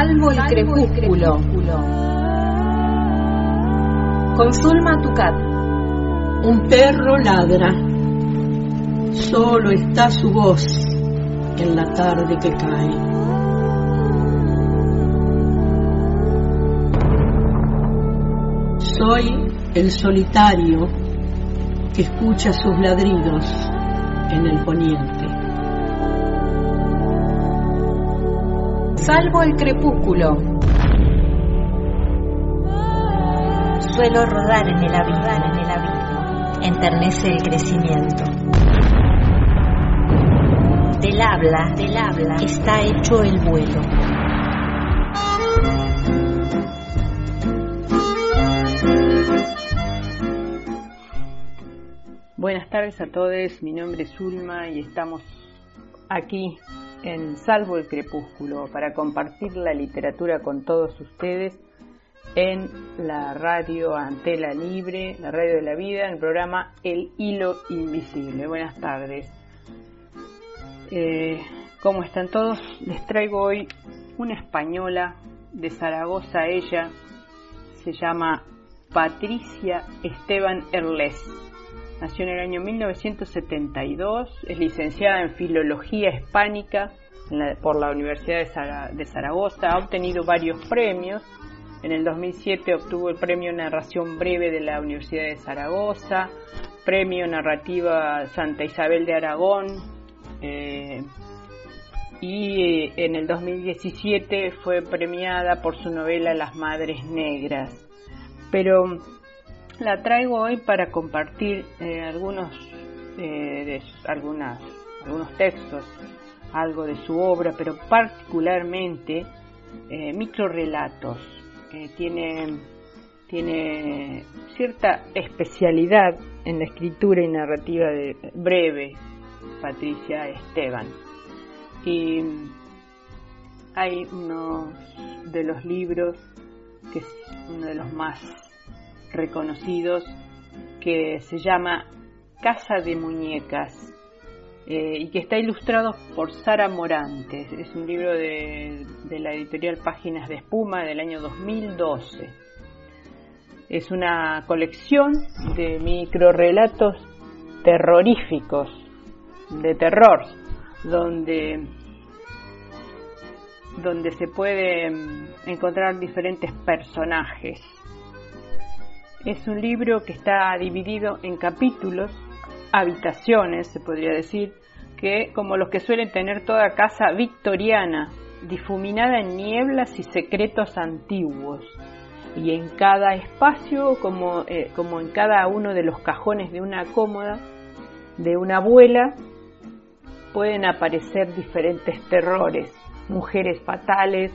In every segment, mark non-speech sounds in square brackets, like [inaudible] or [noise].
Salvo el crepúsculo. Con Zulma Tucat. Un perro ladra. Solo está su voz en la tarde que cae. Soy el solitario que escucha sus ladridos en el poniente. Salvo el crepúsculo. Suelo rodar en el abismo, en el abismo. Enternece el crecimiento. Del habla, del habla, está hecho el vuelo. Buenas tardes a todos, mi nombre es Zulma y estamos aquí en Salvo el Crepúsculo para compartir la literatura con todos ustedes en la radio Antela Libre, la radio de la vida, en el programa El Hilo Invisible. Buenas tardes. Eh, ¿Cómo están todos? Les traigo hoy una española de Zaragoza, ella se llama Patricia Esteban Erles Nació en el año 1972, es licenciada en Filología Hispánica por la Universidad de Zaragoza, ha obtenido varios premios. En el 2007 obtuvo el Premio Narración Breve de la Universidad de Zaragoza, Premio Narrativa Santa Isabel de Aragón, eh, y en el 2017 fue premiada por su novela Las Madres Negras. Pero la traigo hoy para compartir eh, algunos, eh, de, algunas, algunos textos, algo de su obra, pero particularmente eh, microrelatos. tiene, tiene cierta especialidad en la escritura y narrativa de breve, Patricia Esteban. Y hay uno de los libros que es uno de los más reconocidos que se llama Casa de Muñecas eh, y que está ilustrado por Sara Morantes. Es un libro de, de la editorial Páginas de Espuma del año 2012. Es una colección de microrelatos terroríficos, de terror, donde donde se puede encontrar diferentes personajes es un libro que está dividido en capítulos, habitaciones, se podría decir, que como los que suelen tener toda casa victoriana, difuminada en nieblas y secretos antiguos. Y en cada espacio, como, eh, como en cada uno de los cajones de una cómoda, de una abuela, pueden aparecer diferentes terrores, mujeres fatales,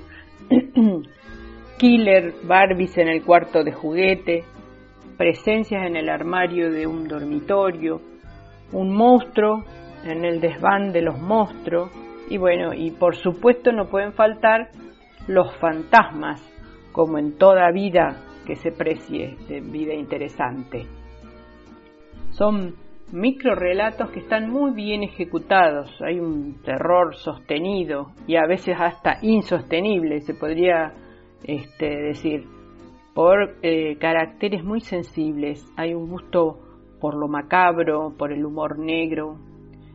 [clears throat] killer Barbies en el cuarto de juguete, presencias en el armario de un dormitorio, un monstruo en el desván de los monstruos y bueno, y por supuesto no pueden faltar los fantasmas, como en toda vida que se precie de vida interesante. Son microrelatos que están muy bien ejecutados, hay un terror sostenido y a veces hasta insostenible, se podría este, decir por eh, caracteres muy sensibles. Hay un gusto por lo macabro, por el humor negro,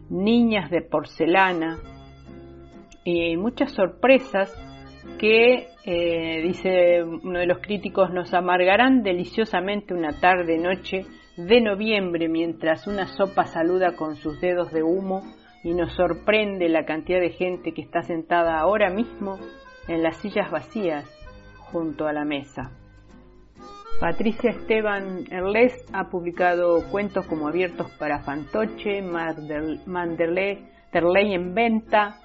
niñas de porcelana y muchas sorpresas que, eh, dice uno de los críticos, nos amargarán deliciosamente una tarde-noche de noviembre mientras una sopa saluda con sus dedos de humo y nos sorprende la cantidad de gente que está sentada ahora mismo en las sillas vacías junto a la mesa. Patricia Esteban Erles ha publicado cuentos como Abiertos para Fantoche, Manderley, en Venta,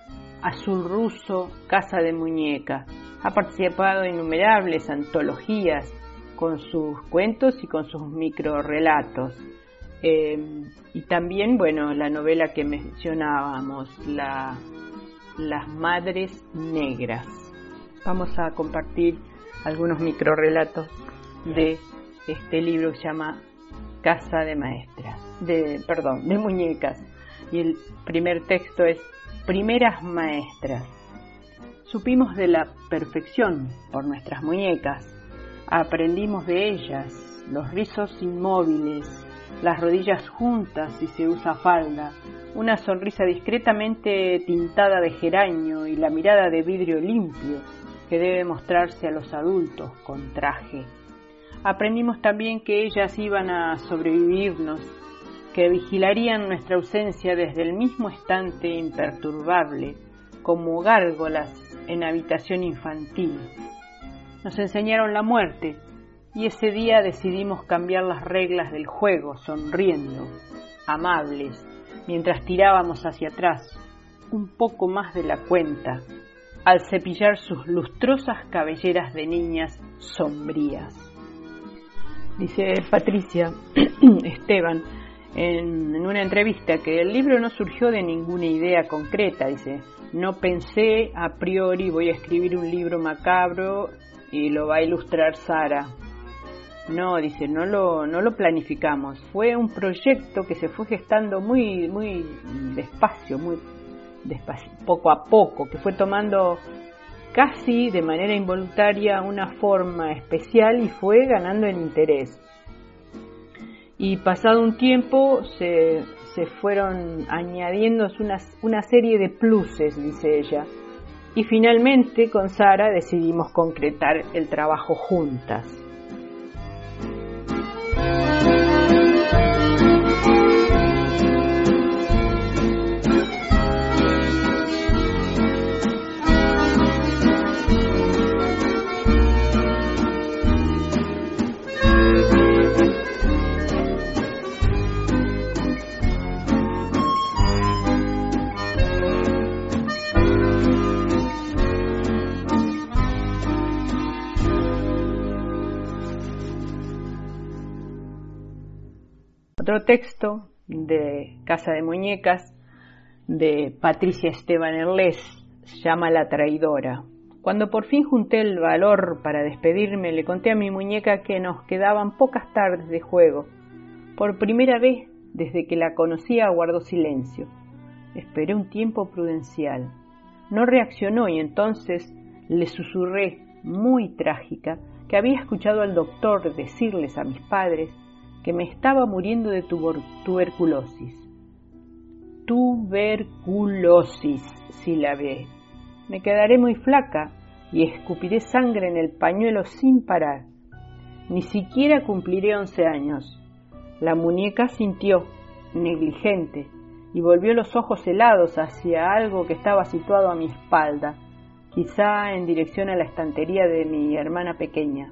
Azul Ruso, Casa de Muñeca. Ha participado en innumerables antologías con sus cuentos y con sus microrelatos. Eh, y también, bueno, la novela que mencionábamos, la, Las Madres Negras. Vamos a compartir algunos microrelatos de este libro se llama Casa de Maestras, de, perdón, de muñecas. Y el primer texto es Primeras Maestras. supimos de la perfección por nuestras muñecas, aprendimos de ellas los rizos inmóviles, las rodillas juntas si se usa falda, una sonrisa discretamente tintada de geraño y la mirada de vidrio limpio que debe mostrarse a los adultos con traje. Aprendimos también que ellas iban a sobrevivirnos, que vigilarían nuestra ausencia desde el mismo estante imperturbable, como gárgolas en habitación infantil. Nos enseñaron la muerte y ese día decidimos cambiar las reglas del juego, sonriendo, amables, mientras tirábamos hacia atrás, un poco más de la cuenta, al cepillar sus lustrosas cabelleras de niñas sombrías. Dice Patricia [clears throat] Esteban en, en, una entrevista que el libro no surgió de ninguna idea concreta, dice, no pensé a priori voy a escribir un libro macabro y lo va a ilustrar Sara. No, dice, no lo, no lo planificamos. Fue un proyecto que se fue gestando muy, muy despacio, muy despacio, poco a poco, que fue tomando casi de manera involuntaria una forma especial y fue ganando en interés. Y pasado un tiempo se, se fueron añadiendo una, una serie de pluses, dice ella. Y finalmente con Sara decidimos concretar el trabajo juntas. Otro texto de Casa de Muñecas de Patricia Esteban Erles se llama La traidora. Cuando por fin junté el valor para despedirme, le conté a mi muñeca que nos quedaban pocas tardes de juego. Por primera vez desde que la conocía guardó silencio. Esperé un tiempo prudencial. No reaccionó y entonces le susurré, muy trágica, que había escuchado al doctor decirles a mis padres que me estaba muriendo de tuberculosis. Tuberculosis, si la ve. Me quedaré muy flaca y escupiré sangre en el pañuelo sin parar. Ni siquiera cumpliré once años. La muñeca sintió, negligente, y volvió los ojos helados hacia algo que estaba situado a mi espalda, quizá en dirección a la estantería de mi hermana pequeña.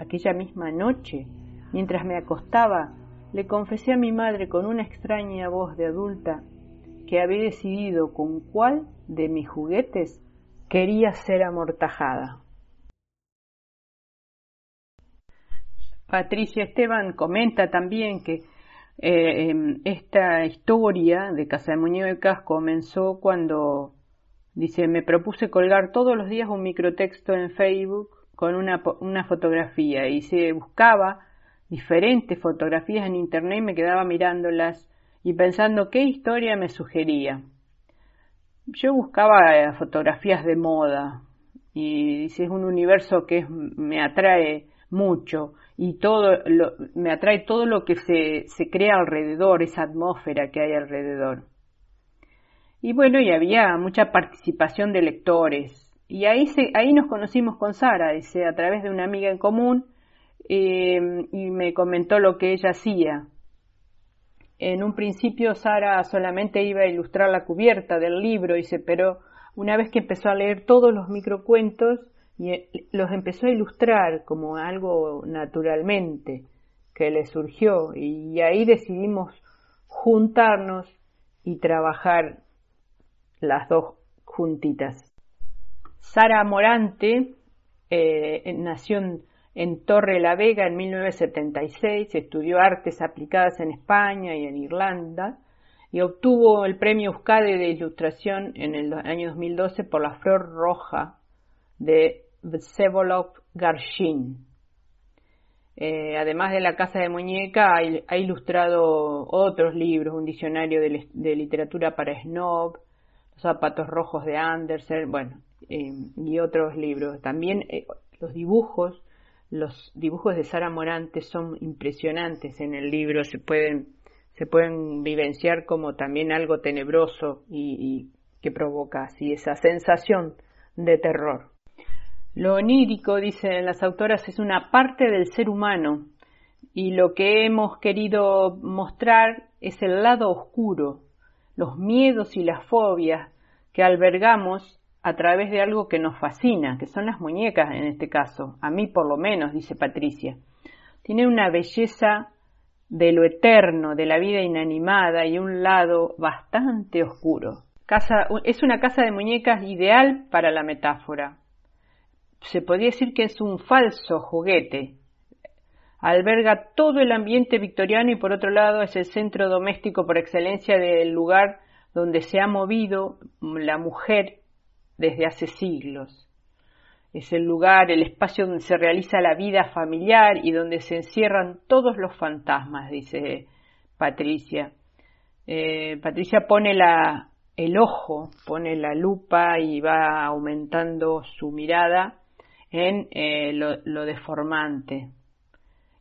Aquella misma noche Mientras me acostaba, le confesé a mi madre con una extraña voz de adulta que había decidido con cuál de mis juguetes quería ser amortajada. Patricia Esteban comenta también que eh, em, esta historia de Casa de Muñecas comenzó cuando, dice, me propuse colgar todos los días un microtexto en Facebook con una, una fotografía y se buscaba diferentes fotografías en internet y me quedaba mirándolas y pensando qué historia me sugería. Yo buscaba eh, fotografías de moda y es un universo que me atrae mucho y todo me atrae todo lo que se, se crea alrededor, esa atmósfera que hay alrededor. Y bueno, y había mucha participación de lectores. Y ahí, se, ahí nos conocimos con Sara, dice, a través de una amiga en común, eh, y me comentó lo que ella hacía. En un principio Sara solamente iba a ilustrar la cubierta del libro, dice, pero una vez que empezó a leer todos los microcuentos, eh, los empezó a ilustrar como algo naturalmente que le surgió y ahí decidimos juntarnos y trabajar las dos juntitas. Sara Morante eh, nació en en Torre la Vega en 1976, estudió artes aplicadas en España y en Irlanda y obtuvo el premio Euskadi de Ilustración en el año 2012 por La Flor Roja de Vsevolov Garshin. Eh, además de La Casa de Muñeca, ha, ilustrado otros libros, un diccionario de, literatura para snob, Los zapatos rojos de Andersen, bueno, eh, y otros libros. También eh, los dibujos, los dibujos de Sara Morante son impresionantes en el libro, se pueden, se pueden vivenciar como también algo tenebroso y, y que provoca así esa sensación de terror. Lo onírico, dicen las autoras, es una parte del ser humano y lo que hemos querido mostrar es el lado oscuro, los miedos y las fobias que albergamos a través de algo que nos fascina, que son las muñecas en este caso, a mí por lo menos, dice Patricia. Tiene una belleza de lo eterno, de la vida inanimada y un lado bastante oscuro. Es una casa de muñecas ideal para la metáfora. Se podría decir que es un falso juguete, alberga todo el ambiente victoriano y por otro lado es el centro doméstico por excelencia del lugar donde se ha movido la mujer desde hace siglos. Es el lugar, el espacio donde se realiza la vida familiar y donde se encierran todos los fantasmas, dice Patricia. Eh, Patricia pone la, el ojo, pone la lupa y va aumentando su mirada en eh, lo deformante,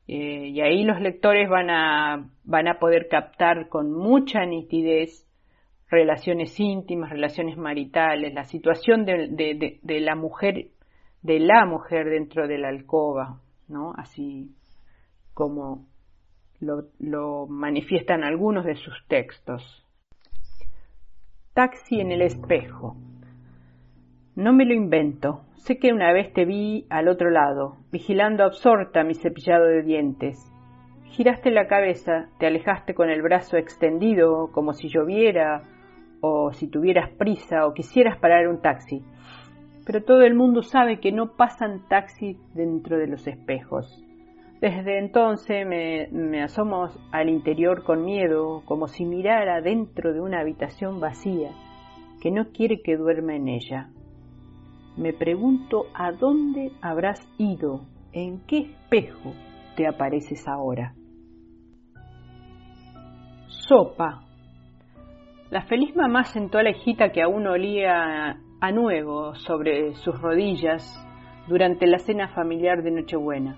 eh, y ahí los lectores van a, van a poder captar con mucha nitidez relaciones íntimas, relaciones maritales, la situación de, de, de, la mujer, de la mujer dentro de la alcoba, ¿no? Así como lo, lo manifiestan algunos de sus textos. Taxi en el espejo. No me lo invento. Sé que una vez te vi al otro lado, vigilando absorta mi cepillado de dientes. Giraste la cabeza, te alejaste con el brazo extendido, como si lloviera, o si tuvieras prisa, o quisieras parar un taxi. Pero todo el mundo sabe que no pasan taxis dentro de los espejos. Desde entonces me, me asomo al interior con miedo, como si mirara dentro de una habitación vacía, que no quiere que duerma en ella. Me pregunto a dónde habrás ido, en qué espejo te apareces ahora. Sopa. La feliz mamá sentó a la hijita que aún olía a nuevo sobre sus rodillas durante la cena familiar de Nochebuena.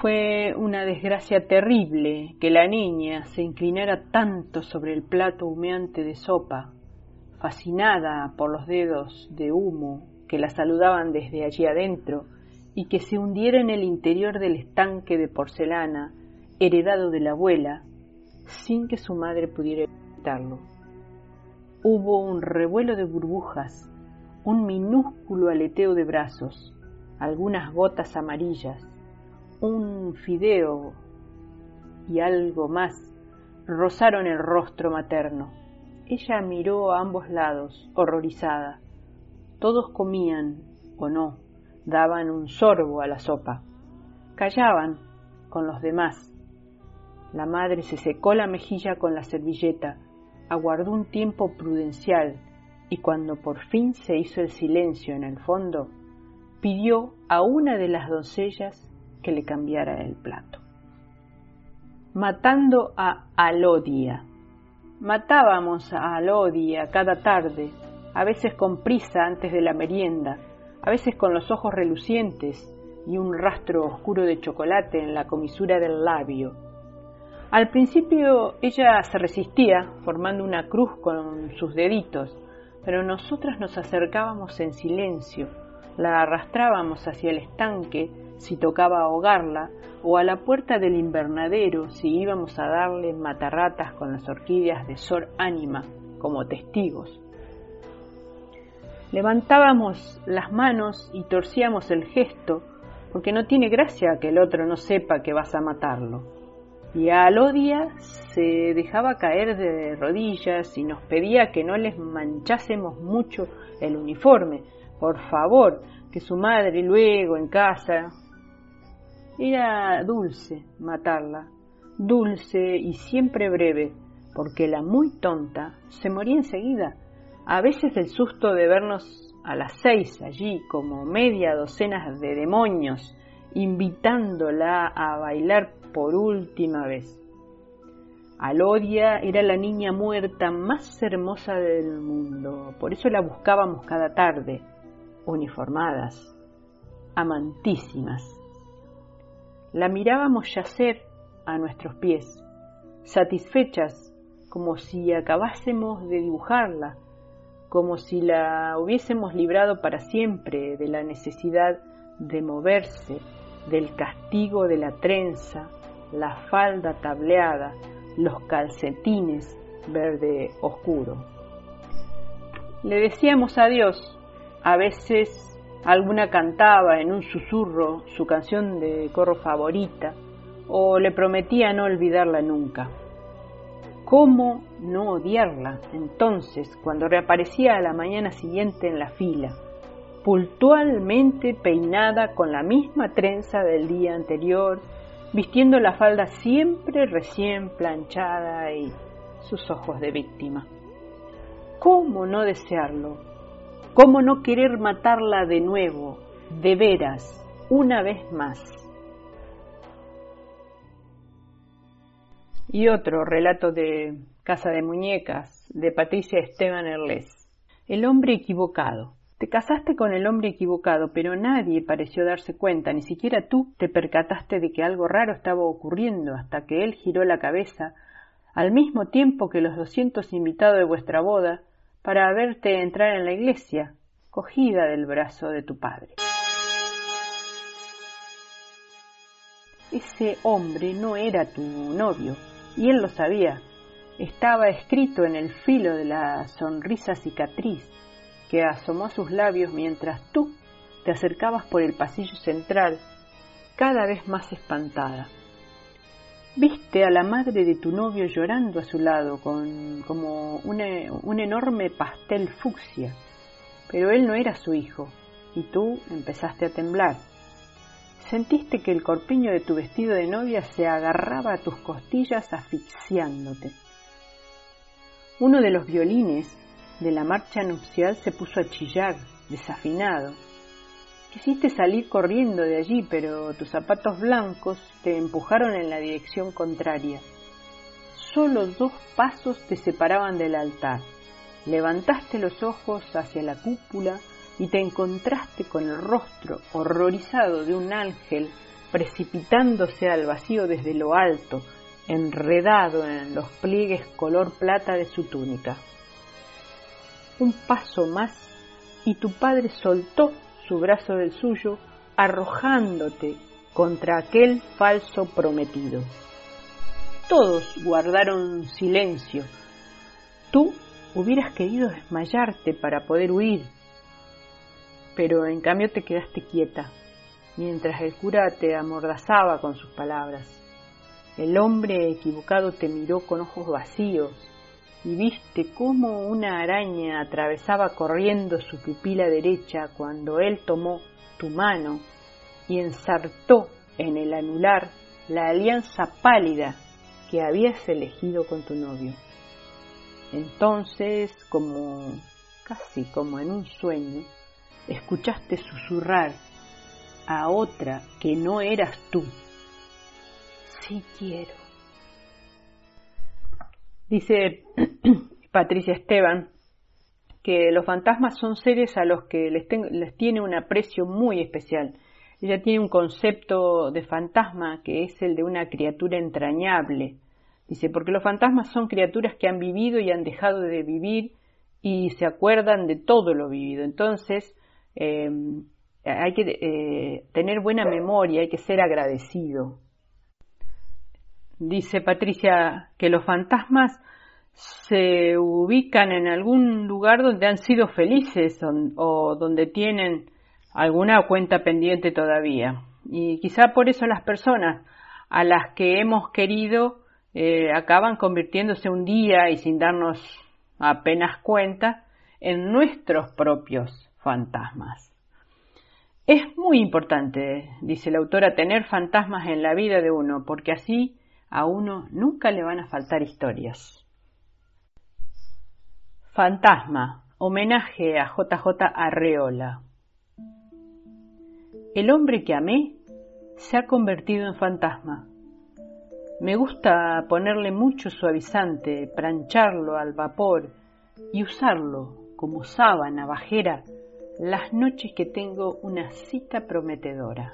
Fue una desgracia terrible que la niña se inclinara tanto sobre el plato humeante de sopa fascinada por los dedos de humo que la saludaban desde allí adentro, y que se hundiera en el interior del estanque de porcelana heredado de la abuela, sin que su madre pudiera Hubo un revuelo de burbujas, un minúsculo aleteo de brazos, algunas gotas amarillas, un fideo y algo más rozaron el rostro materno ella miró a ambos lados, horrorizada. Todos comían, o no, daban un sorbo a la sopa. Callaban con los demás. La madre se secó la mejilla con la servilleta, aguardó un tiempo prudencial y cuando por fin se hizo el silencio en el fondo, pidió a una de las doncellas que le cambiara el plato. Matando a Alodia. Matábamos a Alodia cada tarde, a veces con prisa antes de la merienda, a veces con los ojos relucientes y un rastro oscuro de chocolate en la comisura del labio. Al principio ella se resistía, formando una cruz con sus deditos, pero nosotras nos acercábamos en silencio, la arrastrábamos hacia el estanque si tocaba ahogarla, o a la puerta del invernadero si íbamos a darle matarratas con las orquídeas de Sor Ánima como testigos. Levantábamos las manos y torcíamos el gesto, porque no tiene gracia que el otro no sepa que vas a matarlo. Y a Alodia se dejaba caer de rodillas y nos pedía que no les manchásemos mucho el uniforme, por favor, que su madre luego en casa. Era dulce matarla, dulce y siempre breve, porque la muy tonta se moría enseguida, a veces del susto de vernos a las seis allí como media docena de demonios, invitándola a bailar por última vez. Alodia era la niña muerta más hermosa del mundo, por eso la buscábamos cada tarde, uniformadas, amantísimas. La mirábamos yacer a nuestros pies, satisfechas como si acabásemos de dibujarla, como si la hubiésemos librado para siempre de la necesidad de moverse, del castigo de la trenza, la falda tableada, los calcetines verde oscuro. Le decíamos adiós, a veces alguna cantaba en un susurro su canción de corro favorita, o le prometía no olvidarla nunca. ¿Cómo no odiarla entonces cuando reaparecía a la mañana siguiente en la fila, puntualmente peinada con la misma trenza del día anterior, vistiendo la falda siempre recién planchada y sus ojos de víctima? ¿Cómo no desearlo? ¿Cómo no querer matarla de nuevo, de veras, una vez más? y otro relato de Casa de Muñecas de Patricia Esteban Erles. El hombre equivocado. Te casaste con el hombre equivocado, pero nadie pareció darse cuenta, ni siquiera tú te percataste de que algo raro estaba ocurriendo hasta que él giró la cabeza al mismo tiempo que los doscientos invitados de vuestra boda para verte entrar en la iglesia, cogida del brazo de tu padre. Ese hombre no era tu novio, y él lo sabía. Estaba escrito en el filo de la sonrisa cicatriz que asomó a sus labios mientras tú te acercabas por el pasillo central, cada vez más espantada. Viste a la madre de tu novio llorando a su lado con como un enorme pastel fucsia, pero él no era su hijo, y tú empezaste a temblar. Sentiste que el corpiño de tu vestido de novia se agarraba a tus costillas asfixiándote. Uno de los violines de la marcha nupcial se puso a chillar, desafinado. Quisiste salir corriendo de allí, pero tus zapatos blancos te empujaron en la dirección contraria. Solo dos pasos te separaban del altar. Levantaste los ojos hacia la cúpula y te encontraste con el rostro horrorizado de un ángel precipitándose al vacío desde lo alto, enredado en los pliegues color plata de su túnica. Un paso más y tu padre soltó su brazo del suyo, arrojándote contra aquel falso prometido. Todos guardaron silencio. Tú hubieras querido desmayarte para poder huir, pero en cambio te quedaste quieta, mientras el cura te amordazaba con sus palabras. El hombre equivocado te miró con ojos vacíos y viste cómo una araña atravesaba corriendo su pupila derecha cuando él tomó tu mano y ensartó en el anular la alianza pálida que habías elegido con tu novio. Entonces, como casi como en un sueño, escuchaste susurrar a otra que no eras tú. Sí quiero. Dice [clears throat] Patricia Esteban que los fantasmas son seres a los que les, les tiene un aprecio muy especial. Ella tiene un concepto de fantasma que es el de una criatura entrañable. Dice, porque los fantasmas son criaturas que han vivido y han dejado de vivir y se acuerdan de todo lo vivido. Entonces, eh, hay que eh, tener buena memoria, hay que ser agradecido. Dice Patricia que los fantasmas se ubican en algún lugar donde han sido felices o, donde tienen alguna cuenta pendiente todavía. Y quizá por eso las personas a las que hemos querido eh, acaban convirtiéndose un día y sin darnos apenas cuenta en nuestros propios fantasmas. Es muy importante, dice la autora, tener fantasmas en la vida de uno, porque así a uno nunca le van a faltar historias. Fantasma, homenaje a JJ Arreola. El hombre que amé se ha convertido en fantasma. Me gusta ponerle mucho suavizante, prancharlo al vapor y usarlo como sábana bajera las noches que tengo una cita prometedora.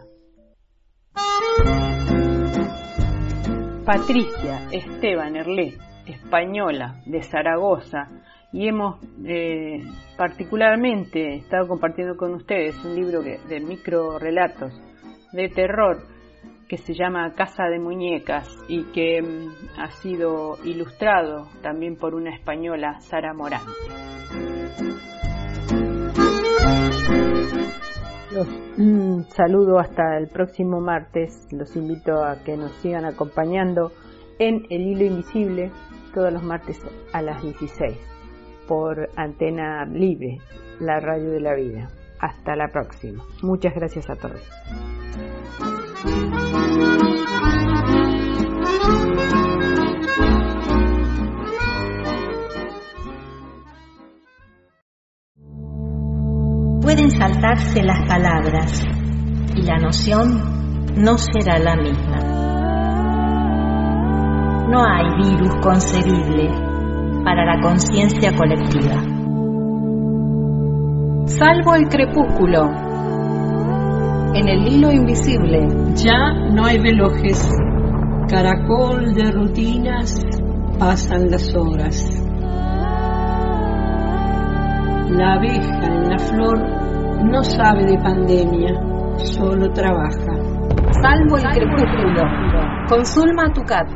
Patricia Esteban Erlé, española de Zaragoza, y hemos eh, particularmente estado compartiendo con ustedes un libro de micro relatos de terror que se llama Casa de Muñecas y que mm, ha sido ilustrado también por una española, Sara Morán. Un saludo hasta el próximo martes. Los invito a que nos sigan acompañando en El Hilo Invisible todos los martes a las 16 por Antena Libre, la radio de la vida. Hasta la próxima. Muchas gracias a todos. Pueden saltarse las palabras y la noción no será la misma. No hay virus concebible para la conciencia colectiva. Salvo el crepúsculo. En el hilo invisible. Ya no hay velojes. Caracol de rutinas pasan las horas. La abeja en la flor no sabe de pandemia, solo trabaja. Salvo el crepúsculo. Con Zulma Tucat.